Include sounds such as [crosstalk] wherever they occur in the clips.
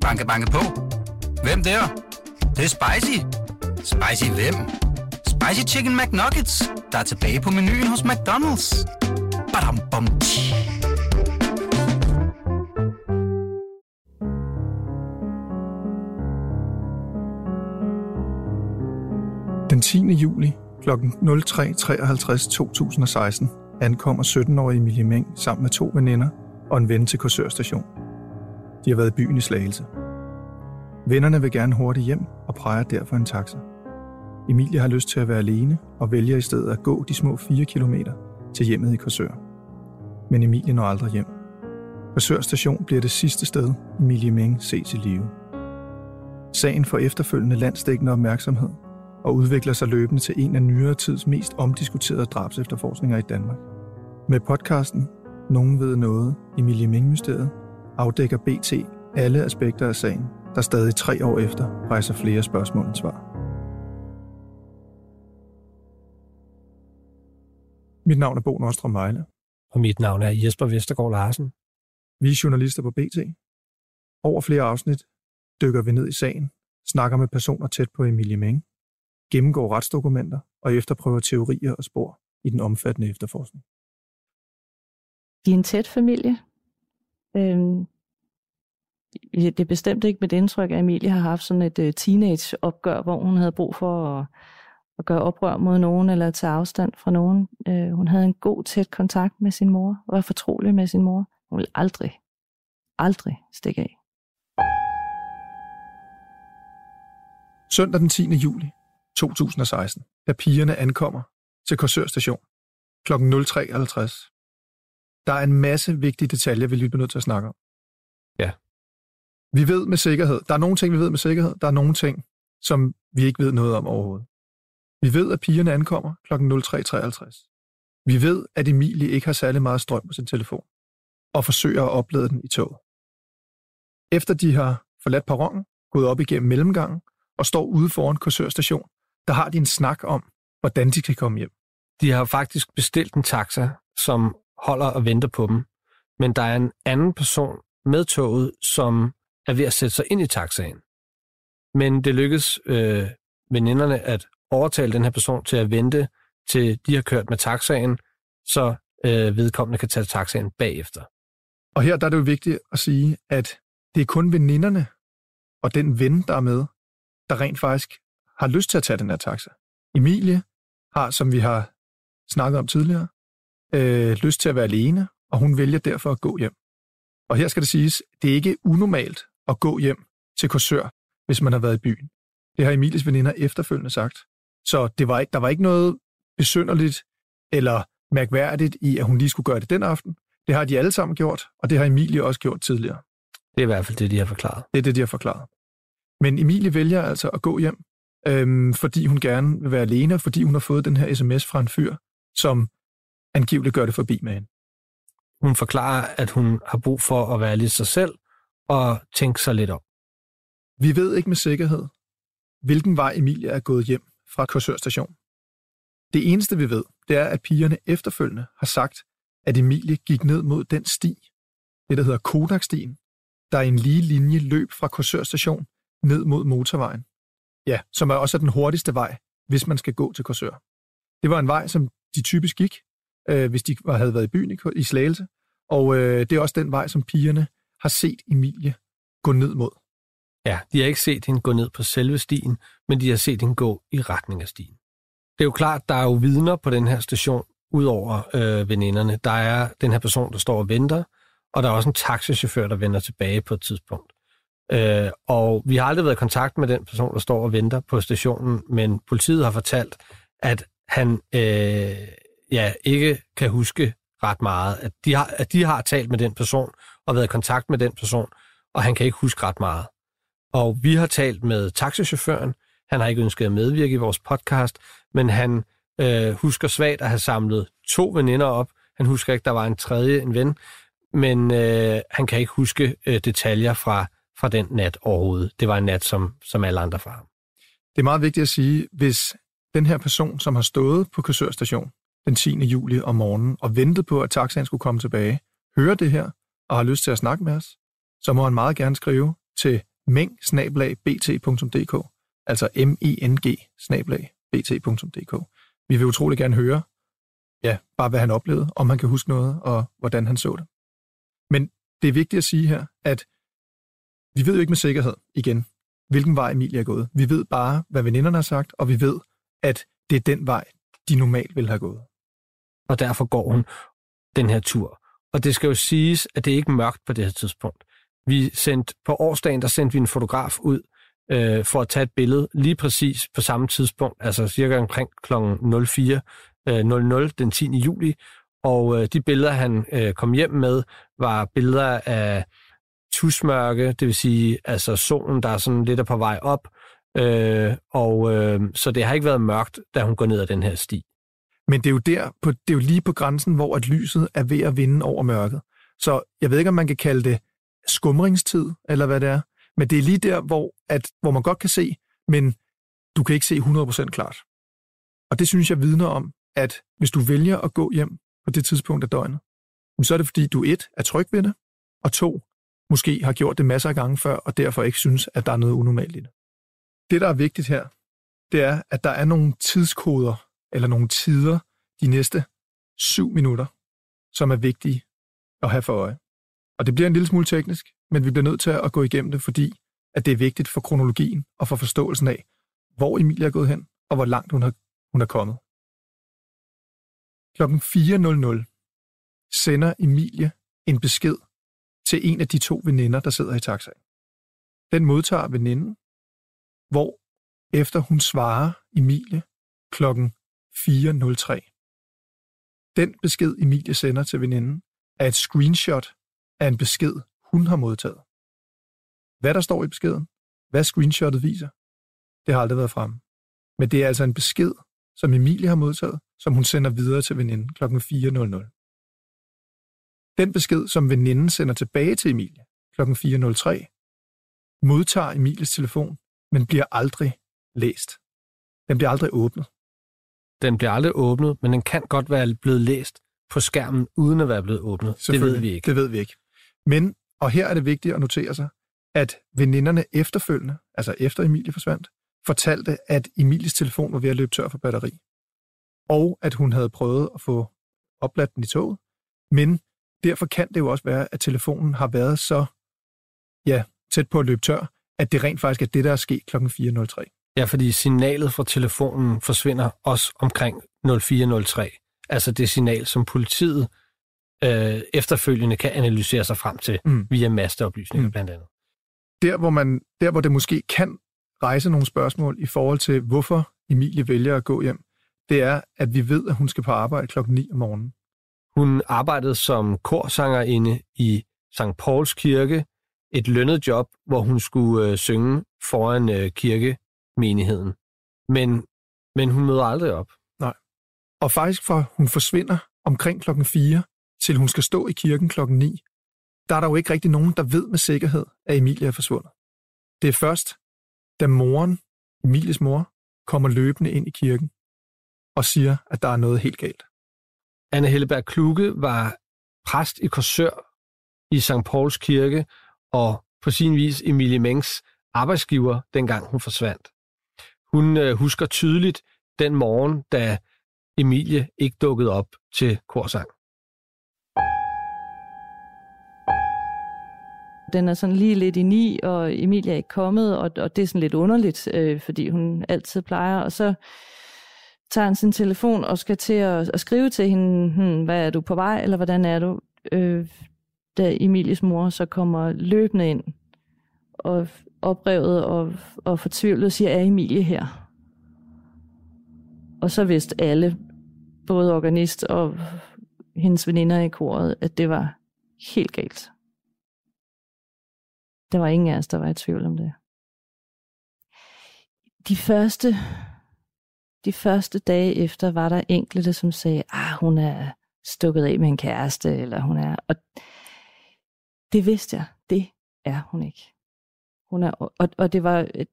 Banke, banke på. Hvem der? Det, det er spicy. Spicy hvem? Spicy Chicken McNuggets, der er tilbage på menuen hos McDonald's. Badum, bom, tji. Den 10. juli kl. 03.53 2016 ankommer 17-årige Emilie Meng sammen med to veninder og en ven til Korsørstationen. De har været i byen i Slagelse. Vennerne vil gerne hurtigt hjem og præger derfor en taxa. Emilie har lyst til at være alene og vælger i stedet at gå de små 4 km til hjemmet i Korsør. Men Emilie når aldrig hjem. Korsør station bliver det sidste sted, Emilie Meng ses i live. Sagen får efterfølgende landsdækkende opmærksomhed og udvikler sig løbende til en af nyere tids mest omdiskuterede drabsefterforskninger i Danmark. Med podcasten Nogen ved noget, Emilie Meng-mysteriet, afdækker BT alle aspekter af sagen, der stadig tre år efter rejser flere spørgsmål end svar. Mit navn er Bo Nordstrøm Vejle. Og mit navn er Jesper Vestergaard Larsen. Vi er journalister på BT. Over flere afsnit dykker vi ned i sagen, snakker med personer tæt på Emilie Meng, gennemgår retsdokumenter og efterprøver teorier og spor i den omfattende efterforskning. De er en tæt familie. Øhm, det er bestemt ikke mit indtryk, at Emilie har haft sådan et uh, teenage-opgør, hvor hun havde brug for at, at gøre oprør mod nogen eller tage afstand fra nogen. Øh, hun havde en god, tæt kontakt med sin mor og var fortrolig med sin mor. Hun ville aldrig, aldrig stikke af. Søndag den 10. juli 2016, da pigerne ankommer til Korsør station kl. 03.50. Der er en masse vigtige detaljer, vi lige bliver nødt til at snakke om. Ja. Vi ved med sikkerhed, der er nogle ting, vi ved med sikkerhed, der er nogle ting, som vi ikke ved noget om overhovedet. Vi ved, at pigerne ankommer kl. 03.53. Vi ved, at Emilie ikke har særlig meget strøm på sin telefon, og forsøger at oplade den i toget. Efter de har forladt perronen, gået op igennem mellemgangen og står ude foran Korsør station, der har de en snak om, hvordan de kan komme hjem. De har faktisk bestilt en taxa, som holder og venter på dem. Men der er en anden person med toget, som er ved at sætte sig ind i taxaen. Men det lykkes øh, veninderne at overtale den her person til at vente, til de har kørt med taxaen, så øh, vedkommende kan tage taxaen bagefter. Og her der er det jo vigtigt at sige, at det er kun veninderne og den ven, der er med, der rent faktisk har lyst til at tage den her taxa. Emilie har, som vi har snakket om tidligere, øh, lyst til at være alene, og hun vælger derfor at gå hjem. Og her skal det siges, det er ikke unormalt at gå hjem til Korsør, hvis man har været i byen. Det har Emilies veninder efterfølgende sagt. Så det var ikke, der var ikke noget besynderligt eller mærkværdigt i, at hun lige skulle gøre det den aften. Det har de alle sammen gjort, og det har Emilie også gjort tidligere. Det er i hvert fald det, de har forklaret. Det er det, de har forklaret. Men Emilie vælger altså at gå hjem, øhm, fordi hun gerne vil være alene, fordi hun har fået den her sms fra en fyr, som angiveligt gør det forbi med hende. Hun forklarer, at hun har brug for at være lidt sig selv og tænke sig lidt om. Vi ved ikke med sikkerhed, hvilken vej Emilia er gået hjem fra Korsør station. Det eneste vi ved, det er, at pigerne efterfølgende har sagt, at Emilie gik ned mod den sti, det der hedder Kodakstien, der er en lige linje løb fra Korsør station ned mod motorvejen. Ja, som er også den hurtigste vej, hvis man skal gå til Korsør. Det var en vej, som de typisk gik, øh, hvis de havde været i byen i, i Slagelse, og øh, det er også den vej, som pigerne har set Emilie gå ned mod. Ja, de har ikke set hende gå ned på selve stien, men de har set hende gå i retning af stien. Det er jo klart, der er jo vidner på den her station, udover øh, veninderne. Der er den her person, der står og venter, og der er også en taxichauffør, der vender tilbage på et tidspunkt. Øh, og vi har aldrig været i kontakt med den person, der står og venter på stationen, men politiet har fortalt, at han øh, ja, ikke kan huske ret meget. At de, har, at de har talt med den person og været i kontakt med den person, og han kan ikke huske ret meget. Og vi har talt med taxichaufføren. Han har ikke ønsket at medvirke i vores podcast, men han øh, husker svagt at have samlet to veninder op. Han husker ikke, der var en tredje, en ven, men øh, han kan ikke huske øh, detaljer fra, fra den nat overhovedet. Det var en nat, som, som alle andre fra ham. Det er meget vigtigt at sige, hvis den her person, som har stået på kursørstation, den 10. juli om morgenen og ventede på, at taxaen skulle komme tilbage, hører det her og har lyst til at snakke med os, så må han meget gerne skrive til meng altså m i n g bt.dk. Vi vil utrolig gerne høre, ja, bare hvad han oplevede, om han kan huske noget, og hvordan han så det. Men det er vigtigt at sige her, at vi ved jo ikke med sikkerhed, igen, hvilken vej Emilie er gået. Vi ved bare, hvad veninderne har sagt, og vi ved, at det er den vej, de normalt ville have gået. Og derfor går hun den her tur. Og det skal jo siges, at det er ikke mørkt på det her tidspunkt. Vi sendte på årsdagen, der sendte vi en fotograf ud øh, for at tage et billede lige præcis på samme tidspunkt, altså cirka omkring kl. 04.00 øh, den 10. juli. Og øh, de billeder, han øh, kom hjem med, var billeder af tusmørke, det vil sige altså solen, der er sådan lidt på vej op. Øh, og øh, så det har ikke været mørkt, da hun går ned ad den her sti. Men det er jo der, på, det er jo lige på grænsen, hvor at lyset er ved at vinde over mørket. Så jeg ved ikke, om man kan kalde det skumringstid, eller hvad det er. Men det er lige der, hvor, at, hvor man godt kan se, men du kan ikke se 100% klart. Og det synes jeg vidner om, at hvis du vælger at gå hjem på det tidspunkt af døgnet, så er det fordi, du et, er tryg ved det, og to, måske har gjort det masser af gange før, og derfor ikke synes, at der er noget unormalt i det. Det, der er vigtigt her, det er, at der er nogle tidskoder, eller nogle tider de næste syv minutter, som er vigtige at have for øje. Og det bliver en lille smule teknisk, men vi bliver nødt til at gå igennem det, fordi at det er vigtigt for kronologien og for forståelsen af, hvor Emilie er gået hen, og hvor langt hun er, hun er kommet. Klokken 4.00 sender Emilie en besked til en af de to veninder, der sidder i taxaen. Den modtager veninden, hvor efter hun svarer Emilie klokken 4.03. Den besked, Emilie sender til veninden, er et screenshot af en besked, hun har modtaget. Hvad der står i beskeden, hvad screenshottet viser, det har aldrig været fremme. Men det er altså en besked, som Emilie har modtaget, som hun sender videre til veninden kl. 4.00. Den besked, som veninden sender tilbage til Emilie kl. 4.03, modtager Emilies telefon, men bliver aldrig læst. Den bliver aldrig åbnet. Den bliver aldrig åbnet, men den kan godt være blevet læst på skærmen, uden at være blevet åbnet. Det ved vi ikke. Det ved vi ikke. Men, og her er det vigtigt at notere sig, at veninderne efterfølgende, altså efter Emilie forsvandt, fortalte, at Emilies telefon var ved at løbe tør for batteri. Og at hun havde prøvet at få opladt den i toget. Men derfor kan det jo også være, at telefonen har været så ja, tæt på at løbe tør, at det rent faktisk er det, der er sket kl. 4.03. Ja, fordi signalet fra telefonen forsvinder også omkring 04.03. Altså det signal, som politiet øh, efterfølgende kan analysere sig frem til mm. via masteoplysninger mm. blandt andet. Der hvor, man, der, hvor det måske kan rejse nogle spørgsmål i forhold til, hvorfor Emilie vælger at gå hjem, det er, at vi ved, at hun skal på arbejde klokken 9 om morgenen. Hun arbejdede som korsangerinde i St. Pauls Kirke, et lønnet job, hvor hun skulle øh, synge foran øh, kirkemenigheden. Men, men hun møder aldrig op. Nej. Og faktisk for hun forsvinder omkring klokken 4, til hun skal stå i kirken klokken 9, der er der jo ikke rigtig nogen, der ved med sikkerhed, at Emilie er forsvundet. Det er først, da moren, Emilies mor, kommer løbende ind i kirken og siger, at der er noget helt galt. Anne Helleberg Kluge var præst i Korsør i St. Pauls kirke, og på sin vis Emilie Mengs arbejdsgiver, dengang hun forsvandt. Hun øh, husker tydeligt den morgen, da Emilie ikke dukkede op til korsang. Den er sådan lige lidt i ni, og Emilie er ikke kommet, og, og det er sådan lidt underligt, øh, fordi hun altid plejer. Og så tager han sin telefon og skal til at, at skrive til hende, hmm, hvad er du på vej, eller hvordan er du? Øh, da Emilies mor så kommer løbende ind og oprevet og, og fortvivlet siger, er Emilie her? Og så vidste alle, både organist og hendes veninder i koret, at det var helt galt. Der var ingen af os, der var i tvivl om det. De første, de første dage efter var der enkelte, som sagde, ah, hun er stukket af med en kæreste, eller hun er... Og det vidste jeg, det er hun ikke. Hun er, og, og det var, øh,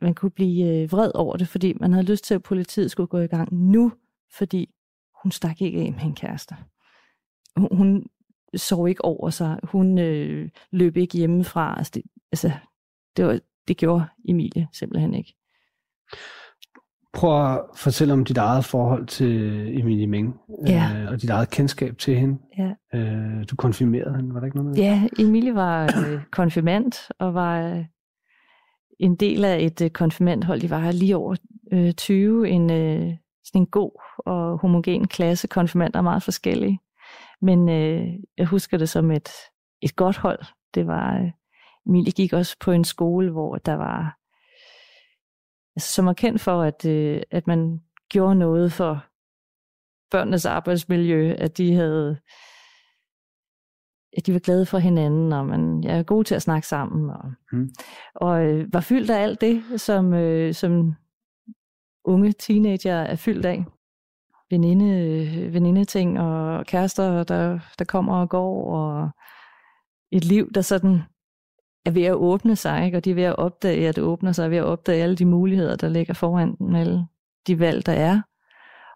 man kunne blive øh, vred over det, fordi man havde lyst til, at politiet skulle gå i gang nu, fordi hun stak ikke af med en kæreste. Hun, sov ikke over sig. Hun øh, løb ikke hjemmefra. Altså, det, altså det, var, det gjorde Emilie simpelthen ikke. Prøv at fortælle om dit eget forhold til Emilie Meng, Ja. øh, og dit eget kendskab til hende. Ja. Øh, du konfirmerede hende, var der ikke noget med det? Ja, Emilie var øh, konfirmand og var øh, en del af et øh, konfirmandhold. De var lige over øh, 20, en, øh, sådan en god og homogen klasse. Konfirmander er meget forskellige. Men øh, jeg husker det som et, et godt hold. Det var, øh, Emilie gik også på en skole, hvor der var, altså, som var kendt for, at, øh, at man gjorde noget for børnenes arbejdsmiljø, at de havde at de var glade for hinanden, og man ja, er god til at snakke sammen, og, Mm. og øh, var fyldt af alt det, som, øh, som unge teenager er fyldt af. Veninde, venindeting og kærester, der, der kommer og går, og et liv, der sådan er ved at åbne sig, ikke? og de er ved at opdage, at det åbner sig, ved at opdage alle de muligheder, der ligger foran dem, alle de valg, der er.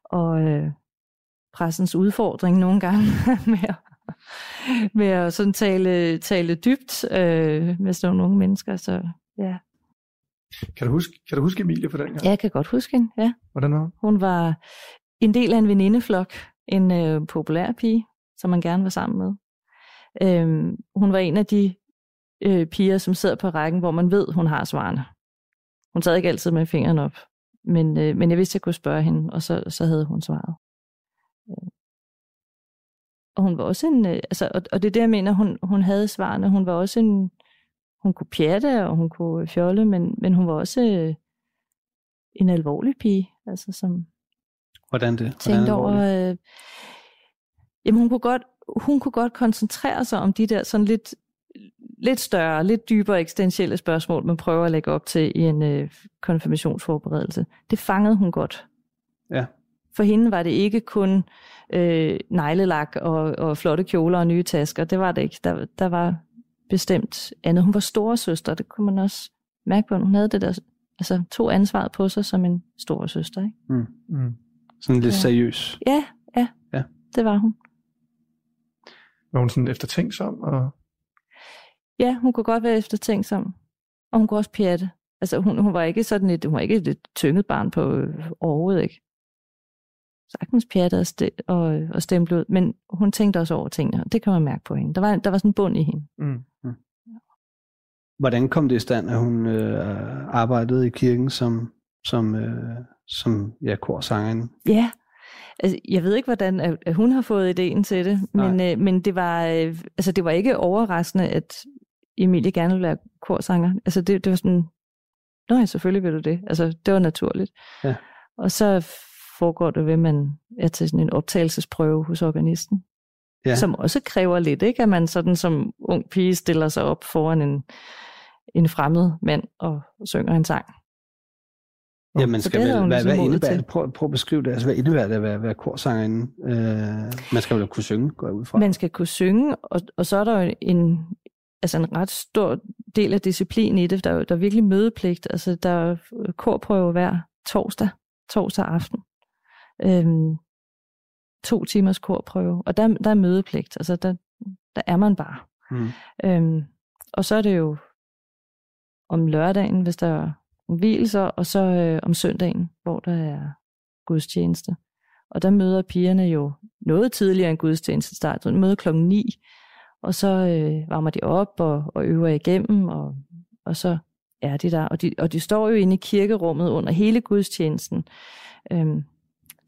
Og øh, pressens udfordring nogle gange [laughs] med at, med at sådan tale, tale dybt øh, med sådan nogle unge mennesker. Så ja, Kan du huske, kan du huske Emilie på den gang? jeg kan godt huske hende. Ja. Hvordan var hun? Hun var en del af en venindeflok, en øh, populær pige, som man gerne var sammen med. Øhm, hun var en af de øh, piger, som sidder på rækken, hvor man ved, hun har svarene. Hun sad ikke altid med fingeren op, men, øh, men jeg vidste, jeg kunne spørge hende, og så, så havde hun svaret. Øh. Og hun var også en, øh, altså, og, og det er det, jeg mener, hun, hun havde svarene. Hun var også en, hun kunne pjatte, og hun kunne fjolle, men, men hun var også øh, en alvorlig pige, altså som, Hvordan det? Hvordan tænkte over... Øh, jamen, hun kunne, godt, hun kunne godt koncentrere sig om de der sådan lidt, lidt større, lidt dybere eksistentielle spørgsmål, man prøver at lægge op til i en øh, konfirmationsforberedelse. Det fangede hun godt. Ja. For hende var det ikke kun øh, neglelak og, og flotte kjoler og nye tasker. Det var det ikke. Der, der var bestemt andet. Hun var storesøster, det kunne man også mærke på. Hun havde det der, altså tog ansvaret på sig som en storesøster. Ikke? Mm. Sådan lidt Ja. seriøs. Ja, ja, Ja. det var hun. Var hun sådan eftertænksom? Og... Ja, hun kunne godt være eftertænksom. Og hun kunne også pjatte. Altså, hun, hun var ikke sådan et, hun var ikke et tynget barn på øh, overhovedet ikke. Sagtens pjatte og, st- og, og stemple ud. Men hun tænkte også over tingene, og det kan man mærke på hende. Der var, der var sådan en bund i hende. Mm. Hvordan kom det i stand, at hun øh, arbejdede i kirken som, som, øh, som ja, korsangerinde? Ja, altså, jeg ved ikke, hvordan at, at hun har fået ideen til det, men, øh, men det, var, øh, altså, det var ikke overraskende, at Emilie gerne ville være korsanger. Altså, det, det var sådan, Nå ja, selvfølgelig vil du det. Altså, det var naturligt. Ja. Og så foregår det ved, at man er til sådan en optagelsesprøve hos organisten, Ja. som også kræver lidt, ikke? At man sådan som ung pige stiller sig op foran en, en fremmed mand og synger en sang. Jamen, Så skal vel, hvad, ligesom hvad indebærer det? Prøv, prøv at beskrive det. Altså, hvad indebærer det at være, være korsangerinde? Øh, man skal vel kunne synge, går jeg ud fra. Man skal kunne synge, og, og så er der jo en, altså en ret stor del af disciplin i det. Der er, der er virkelig mødepligt. Altså, der er korprøve hver torsdag, torsdag aften. Øhm, to timers korprøve, og der, der er mødepligt. Altså, der, der er man bare. Mm. Øhm, og så er det jo om lørdagen, hvis der er hvilelser, og så øh, om søndagen, hvor der er gudstjeneste. Og der møder pigerne jo noget tidligere end gudstjeneste start. De møder klokken 9, og så øh, varmer de op og, og øver igennem, og, og så er de der. Og de, og de står jo inde i kirkerummet under hele gudstjenesten. Øhm,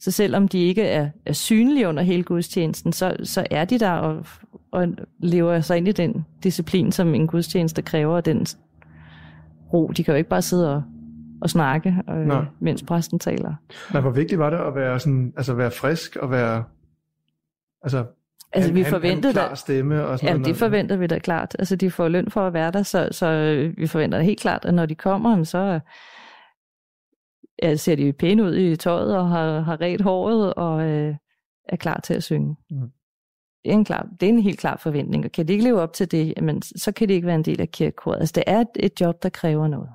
så selvom de ikke er, er synlige under hele gudstjenesten, så, så er de der og, og lever sig ind i den disciplin, som en gudstjeneste kræver, og den ro. De kan jo ikke bare sidde og, og snakke, øh, Nej. mens præsten taler. Men hvor vigtigt var det at være, sådan, altså være frisk og være... Altså, Altså, han, vi han, forventede han da, klar stemme og sådan Jamen, noget. det forventer vi da klart. Altså, de får løn for at være der, så, så øh, vi forventer helt klart, at når de kommer, så ja, ser de pæne ud i tøjet og har, har ret håret og øh, er klar til at synge. Mm. Det, er en klar, det er en helt klar forventning, og kan de ikke leve op til det, jamen, så kan de ikke være en del af kirkekoret. Altså, det er et, et job, der kræver noget.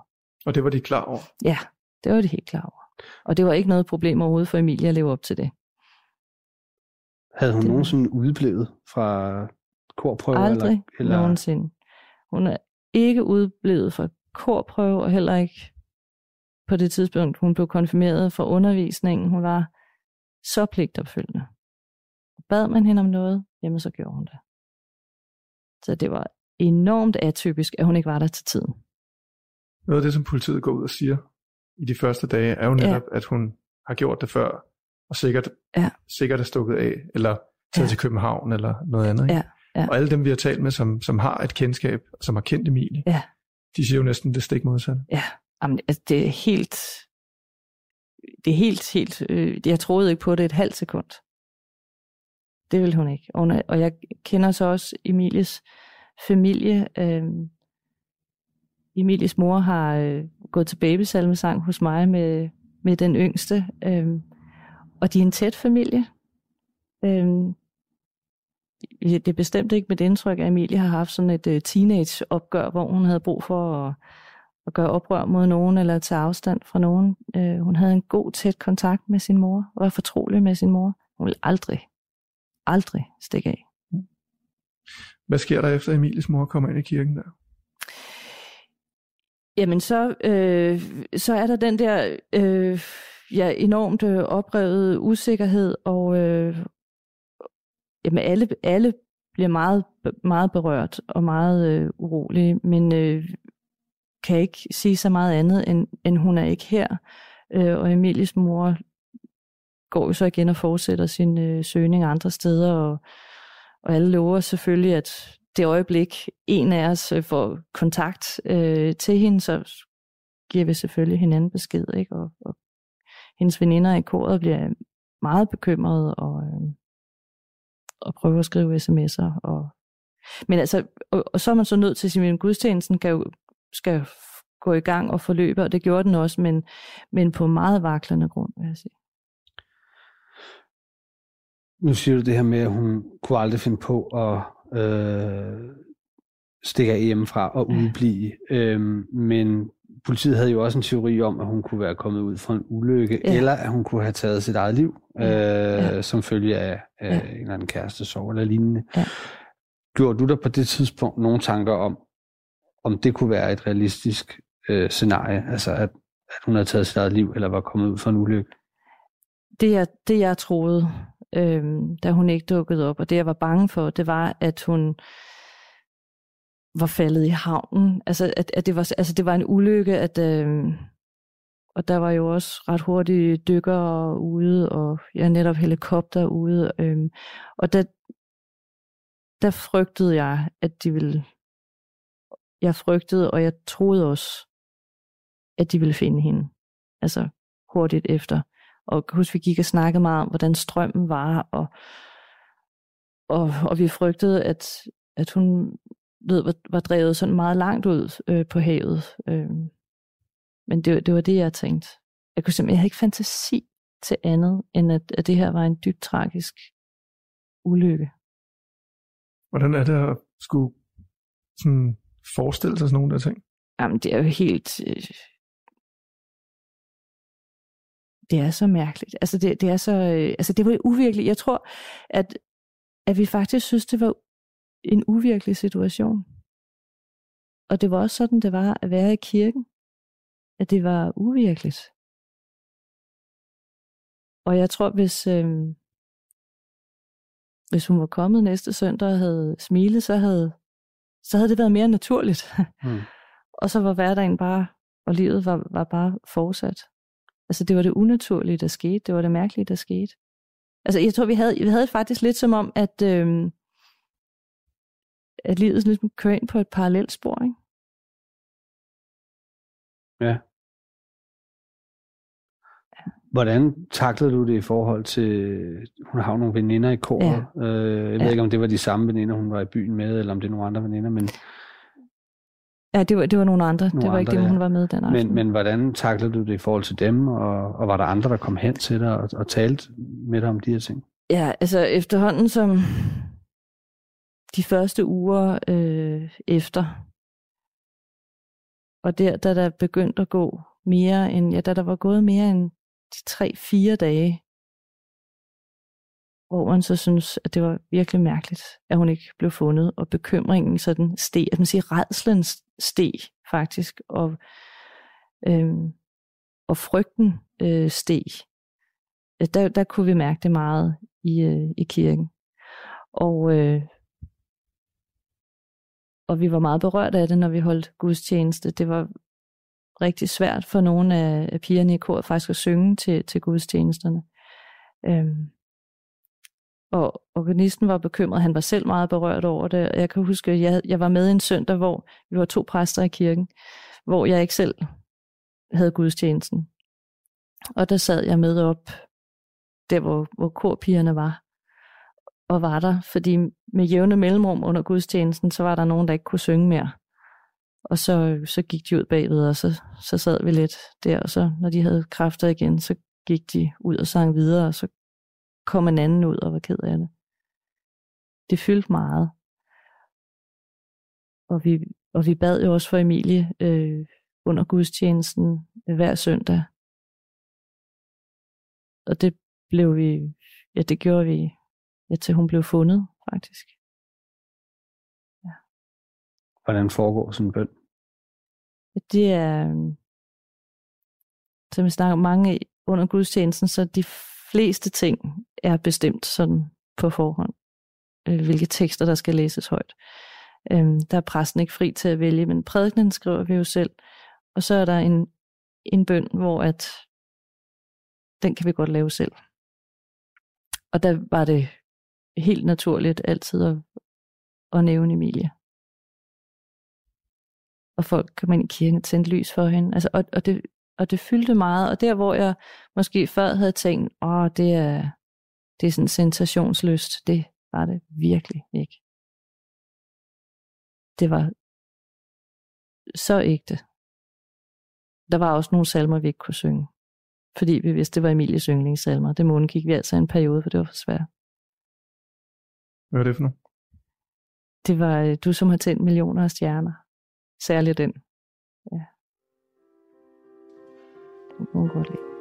Og det var de klar over. Ja, det var de helt klar over. Og det var ikke noget problem overhovedet for Emilie at leve op til det. Havde hun Det- nogensinde udeblevet fra korprøve? Aldrig eller, eller... nogensinde. Hun er ikke udblevet fra korprøve, og heller ikke på det tidspunkt, hun blev konfirmeret for undervisningen. Hun var så pligtopfyldende. Bad man hende om noget, jamen så gjorde hun det. Så det var enormt atypisk, at hun ikke var der til tiden. Noget af det, som politiet går ud og siger i de første dage, er jo netop, ja. at hun har gjort det før, og sikkert, ja. sikkert er stukket af, eller taget ja. til København, eller noget andet. Ikke? Ja. Ja. Og alle dem, vi har talt med, som, som har et kendskab, som har kendt Emilie, ja. de siger jo næsten det stik modsatte. Ja, Jamen, altså, det er helt, det er helt, helt, øh, jeg troede ikke på det et halvt sekund. Det ville hun ikke. Og, og jeg kender så også Emilies familie. Øh, Emilies mor har øh, gået til babysalmesang hos mig med, med den yngste. Øh, og de er en tæt familie. Øh, det er bestemt ikke mit indtryk, at Emilie har haft sådan et uh, teenage-opgør, hvor hun havde brug for at, at gøre oprør mod nogen eller tage afstand fra nogen. Uh, hun havde en god, tæt kontakt med sin mor, og var fortrolig med sin mor. Hun ville aldrig, aldrig stikke af. Hvad sker der efter Emilies mor kommer ind i kirken der? Jamen så, øh, så er der den der øh, ja, enormt øh, oprevet usikkerhed og, øh, jamen alle, alle bliver meget, meget berørt og meget øh, urolige, men øh, kan ikke sige så meget andet, end, end hun er ikke her. Øh, og Emilies mor går jo så igen og fortsætter sin øh, søgning andre steder, og, og alle lover selvfølgelig, at det øjeblik, en af os øh, får kontakt øh, til hende, så giver vi selvfølgelig hinanden besked, ikke? Og, og hendes veninder i koret bliver meget bekymrede, og, øh, og prøve at skrive sms'er. Og... Men altså, og, og så er man så nødt til at sige, at gudstjenesten skal jo, skal gå i gang og forløbe, og det gjorde den også, men, men på meget vaklende grund, vil jeg sige. Nu siger du det her med, at hun kunne aldrig finde på at øh, stikke af hjemmefra og udblive. Ja. Øhm, men politiet havde jo også en teori om, at hun kunne være kommet ud fra en ulykke, ja. eller at hun kunne have taget sit eget liv, øh, ja. som følge af, af ja. en eller anden kæreste sorg eller lignende. Ja. Gjorde du der på det tidspunkt nogle tanker om, om det kunne være et realistisk øh, scenarie, altså at, at hun havde taget sit eget liv, eller var kommet ud fra en ulykke? Det jeg, det jeg troede, øh, da hun ikke dukkede op, og det jeg var bange for, det var, at hun var faldet i havnen. Altså, at, at det, var, altså, det var en ulykke, at, øh, og der var jo også ret hurtige dykkere ude, og ja, netop helikopter ude. Øh, og der, der frygtede jeg, at de ville... Jeg frygtede, og jeg troede også, at de ville finde hende. Altså hurtigt efter. Og husk, vi gik og snakkede meget om, hvordan strømmen var, og, og, og vi frygtede, at, at hun ved, var, var drevet sådan meget langt ud øh, på havet. Øh, men det, det var det, jeg tænkte. Jeg, kunne simpelthen, jeg havde ikke fantasi til andet, end at, at det her var en dybt tragisk ulykke. Hvordan er det at skulle sådan forestille sig sådan nogle der ting? Jamen, det er jo helt... Øh, det er så mærkeligt. Altså, det, det er så... Øh, altså, det var uvirkeligt. Jeg tror, at, at vi faktisk synes, det var en uvirkelig situation. Og det var også sådan, det var at være i kirken. At det var uvirkeligt. Og jeg tror, hvis, øh, hvis hun var kommet næste søndag og havde smilet, så havde, så havde det været mere naturligt. Mm. [laughs] og så var hverdagen bare, og livet var, var bare fortsat. Altså det var det unaturlige, der skete. Det var det mærkelige, der skete. Altså jeg tror, vi havde, vi havde faktisk lidt som om, at, øh, at livet ligesom kører ind på et parallelt spor, ikke? Ja. Hvordan taklede du det i forhold til, hun har nogle veninder i koret. Ja. Øh, jeg ved ja. ikke, om det var de samme veninder, hun var i byen med, eller om det er nogle andre veninder, men... Ja, det var, det var nogle andre. Nogle det var andre, ikke dem, ja. hun var med den aften. Men, men hvordan taklede du det i forhold til dem, og, og var der andre, der kom hen til dig og, og talte med dig om de her ting? Ja, altså efterhånden som, de første uger øh, efter. Og der, da der begyndte at gå mere end, ja, da der var gået mere end de tre-fire dage, hvor man så synes, at det var virkelig mærkeligt, at hun ikke blev fundet, og bekymringen sådan steg, at man siger, redslen steg faktisk, og, øhm, og frygten øh, steg. Der, der kunne vi mærke det meget i, øh, i kirken. Og, øh, og vi var meget berørt af det, når vi holdt gudstjeneste. Det var rigtig svært for nogle af, pigerne i koret faktisk at synge til, til gudstjenesterne. Øhm, og organisten var bekymret. Han var selv meget berørt over det. Jeg kan huske, at jeg, jeg var med en søndag, hvor vi var to præster i kirken, hvor jeg ikke selv havde gudstjenesten. Og der sad jeg med op, der hvor, hvor korpigerne var, og var der, fordi med jævne mellemrum under gudstjenesten, så var der nogen, der ikke kunne synge mere. Og så, så gik de ud bagved, og så, så sad vi lidt der, og så når de havde kræfter igen, så gik de ud og sang videre, og så kom en anden ud og var ked af det. Det fyldte meget. Og vi, og vi bad jo også for Emilie øh, under gudstjenesten øh, hver søndag. Og det blev vi, ja det gjorde vi, ja til hun blev fundet faktisk. Ja. Hvordan foregår sådan en bøn? Ja, det er, øh, som vi snakker mange under gudstjenesten, så de fleste ting er bestemt sådan på forhånd, øh, hvilke tekster, der skal læses højt. Øhm, der er præsten ikke fri til at vælge, men prædikenen skriver vi jo selv. Og så er der en, en bøn, hvor at den kan vi godt lave selv. Og der var det helt naturligt altid at, at nævne Emilie. Og folk kom ind i kirken og tændte lys for hende. Altså, og, og det, og det fyldte meget, og der hvor jeg måske før havde tænkt, åh, det er, det er sådan sensationsløst, det var det virkelig ikke. Det var så ægte. Der var også nogle salmer, vi ikke kunne synge, fordi vi vidste, det var Emilies yndlingssalmer. Det måned gik vi altså en periode, for det var for svært. Hvad var det for noget? Det var øh, Du, som har tændt millioner af stjerner. Særligt den. Ja. Un gorrito.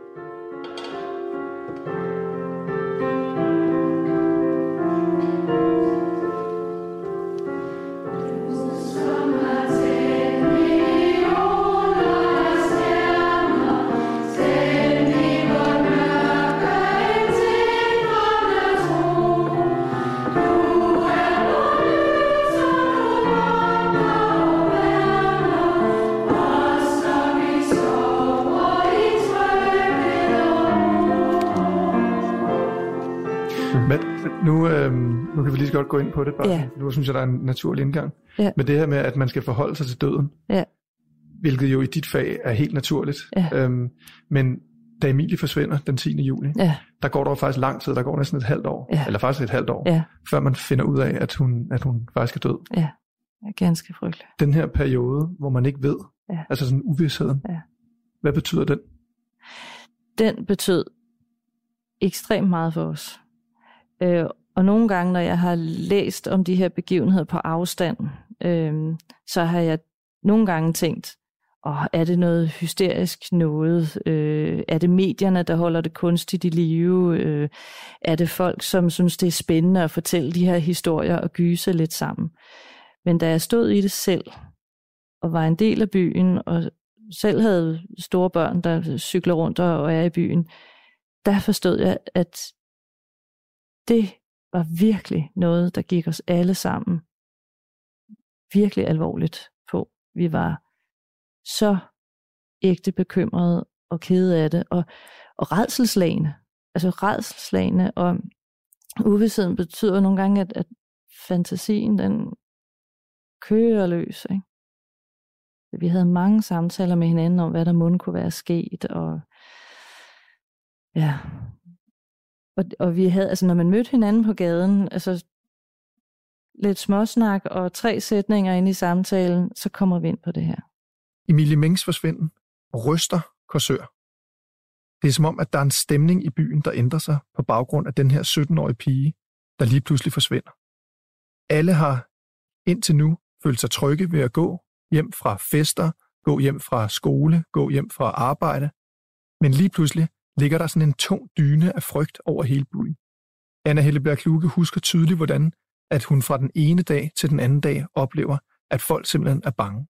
Nu, øh, nu kan vi lige så godt gå ind på det, bare ja. nu synes jeg, der er en naturlig indgang. Ja. Men det her med, at man skal forholde sig til døden, ja. hvilket jo i dit fag er helt naturligt. Ja. Øhm, men da Emilie forsvinder den 10. juli, ja. der går der faktisk lang tid, der går næsten et halvt år, ja. eller faktisk et halvt år, ja. før man finder ud af, at hun, at hun faktisk er død. Ja, det er ganske frygteligt. Den her periode, hvor man ikke ved, ja. altså sådan uvidsheden, ja. hvad betyder den? Den betød ekstremt meget for os. Øh, og nogle gange, når jeg har læst om de her begivenheder på afstand, øh, så har jeg nogle gange tænkt, åh, er det noget hysterisk noget? Øh, er det medierne, der holder det kunstigt i live? Øh, er det folk, som synes, det er spændende at fortælle de her historier og gyse lidt sammen? Men da jeg stod i det selv, og var en del af byen, og selv havde store børn, der cykler rundt og er i byen, der forstod jeg, at det var virkelig noget, der gik os alle sammen virkelig alvorligt på. Vi var så ægte bekymrede og kede af det, og, og redselslagene. Altså redselslagene, og uvidsheden betyder nogle gange, at, at fantasien, den kører løs. Ikke? Vi havde mange samtaler med hinanden om, hvad der måtte kunne være sket, og ja, og, og vi havde, altså når man mødte hinanden på gaden, altså lidt småsnak og tre sætninger ind i samtalen, så kommer vi ind på det her. Emilie Mengs forsvinden ryster Korsør. Det er som om, at der er en stemning i byen, der ændrer sig på baggrund af den her 17-årige pige, der lige pludselig forsvinder. Alle har indtil nu følt sig trygge ved at gå hjem fra fester, gå hjem fra skole, gå hjem fra arbejde. Men lige pludselig ligger der sådan en tung dyne af frygt over hele byen. Anna Helleberg Kluge husker tydeligt, hvordan at hun fra den ene dag til den anden dag oplever, at folk simpelthen er bange.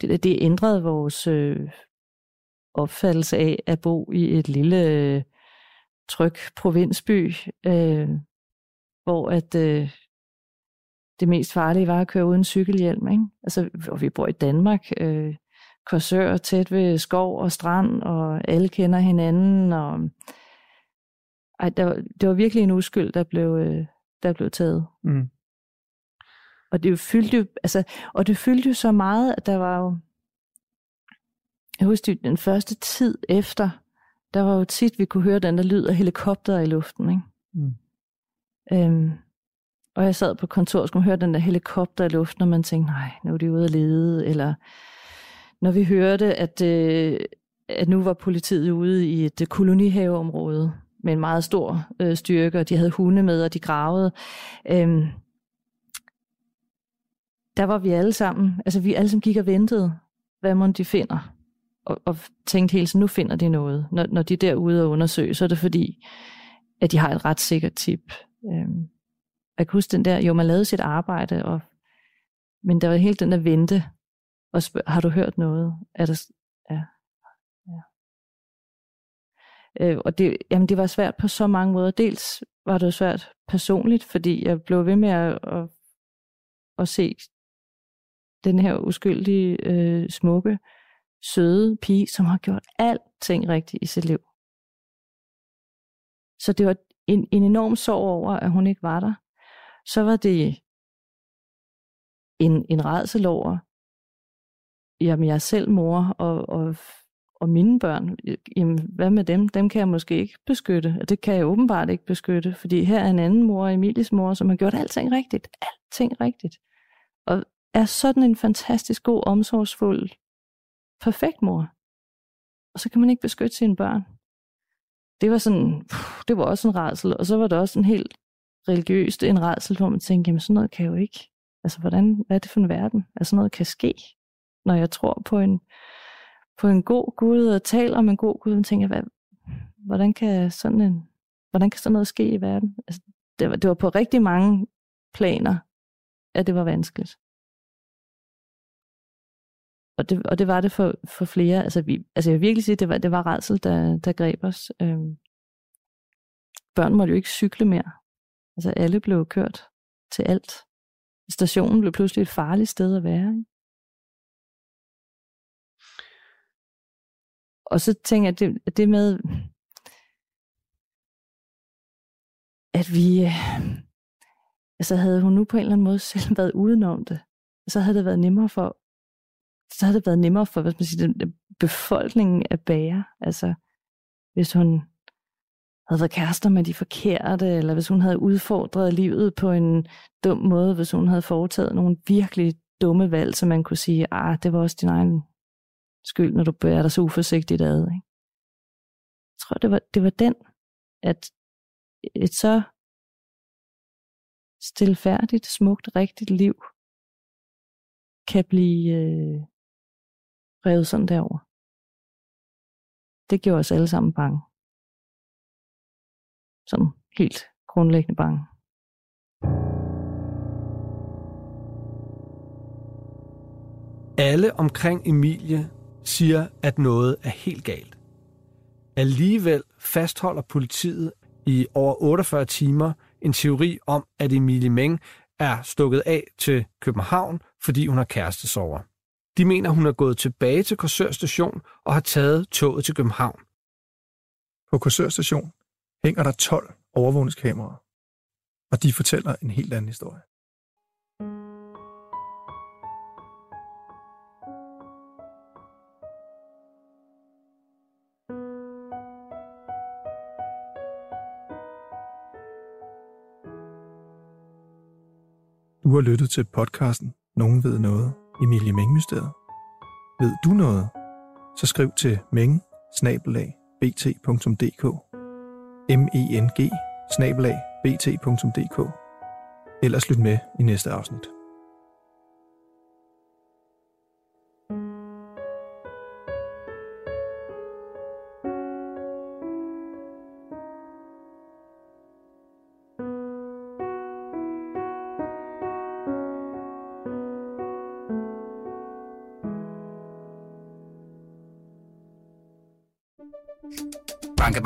Det, det ændrede vores øh, opfattelse af at bo i et lille øh, tryg provinsby, øh, hvor at øh, det mest farlige var at køre uden cykelhjelm. Ikke? Altså, og vi bor i Danmark, øh, Korsør tæt ved skov og strand, og alle kender hinanden. Og, ej, der, det var virkelig en uskyld, der blev, øh, der blev taget. Mm. Og det fyldte jo, altså, og det fyldte jo så meget, at der var jo, jeg husker den første tid efter, der var jo tit, vi kunne høre den der lyd af helikopter i luften. Ikke? Mm. Øhm, og jeg sad på kontor og skulle høre den der helikopter i luften, og man tænkte, nej, nu er de ude at lede. Eller når vi hørte, at, øh, at nu var politiet ude i et øh, kolonihaveområde med en meget stor øh, styrke, og de havde hunde med, og de gravede. Øhm, der var vi alle sammen, altså vi alle sammen gik og ventede, hvad man de finder. Og, og tænkte hele tiden, nu finder de noget. Når, når de er derude og undersøger, så er det fordi, at de har et ret sikkert tip. Øhm, jeg kan huske den der, jo man lavede sit arbejde, og, men der var helt den der vente, og spørg, har du hørt noget? Er der, ja, ja. Øh, og det, jamen det var svært på så mange måder. Dels var det svært personligt, fordi jeg blev ved med at, at, at se den her uskyldige, øh, smukke, søde pige, som har gjort alting rigtigt i sit liv. Så det var en, en enorm sorg over, at hun ikke var der. Så var det en, en redsel over, jamen jeg er selv mor, og, og, og mine børn, jamen hvad med dem? Dem kan jeg måske ikke beskytte, og det kan jeg åbenbart ikke beskytte, fordi her er en anden mor, Emilies mor, som har gjort alting rigtigt, alting rigtigt, og er sådan en fantastisk god, omsorgsfuld, perfekt mor. Og så kan man ikke beskytte sine børn. Det var sådan, det var også en rædsel, og så var det også en helt religiøst en rædsel, hvor man tænkte, jamen sådan noget kan jo ikke, altså hvordan, hvad er det for en verden? Altså noget kan ske, når jeg tror på en, på en god Gud, og taler om en god Gud, og tænker, hvad, hvordan kan sådan en, hvordan kan sådan noget ske i verden? Altså, det, var, det var på rigtig mange planer, at det var vanskeligt. Og det, og det var det for, for flere. Altså, vi, altså jeg vil virkelig sige, det var, det var redsel, der, der greb os. Øhm, børn måtte jo ikke cykle mere. Altså alle blev kørt til alt. Stationen blev pludselig et farligt sted at være. Ikke? Og så tænker jeg, at det, det med, at vi, altså havde hun nu på en eller anden måde selv [laughs] været udenom det, så havde det været nemmere for, så havde det været nemmere for, hvad man siger, den, befolkningen at bære. Altså, hvis hun havde været kærester med de forkerte, eller hvis hun havde udfordret livet på en dum måde, hvis hun havde foretaget nogle virkelig dumme valg, så man kunne sige, ah, det var også din egen skyld, når du bærer dig så uforsigtigt ad. Ikke? Jeg tror, det var, det var den, at et så stilfærdigt, smukt, rigtigt liv kan blive øh, revet sådan derover. Det gjorde os alle sammen bange sådan helt grundlæggende bange. Alle omkring Emilie siger, at noget er helt galt. Alligevel fastholder politiet i over 48 timer en teori om, at Emilie Meng er stukket af til København, fordi hun har kærestesover. De mener, hun er gået tilbage til Korsør station og har taget toget til København. På Korsør station hænger der 12 overvågningskameraer, og de fortæller en helt anden historie. Du har lyttet til podcasten Nogen ved noget, Emilie Meng-mysteriet. Ved du noget? Så skriv til meng bt.dk meng bt.dk. Ellers lyt med i næste afsnit.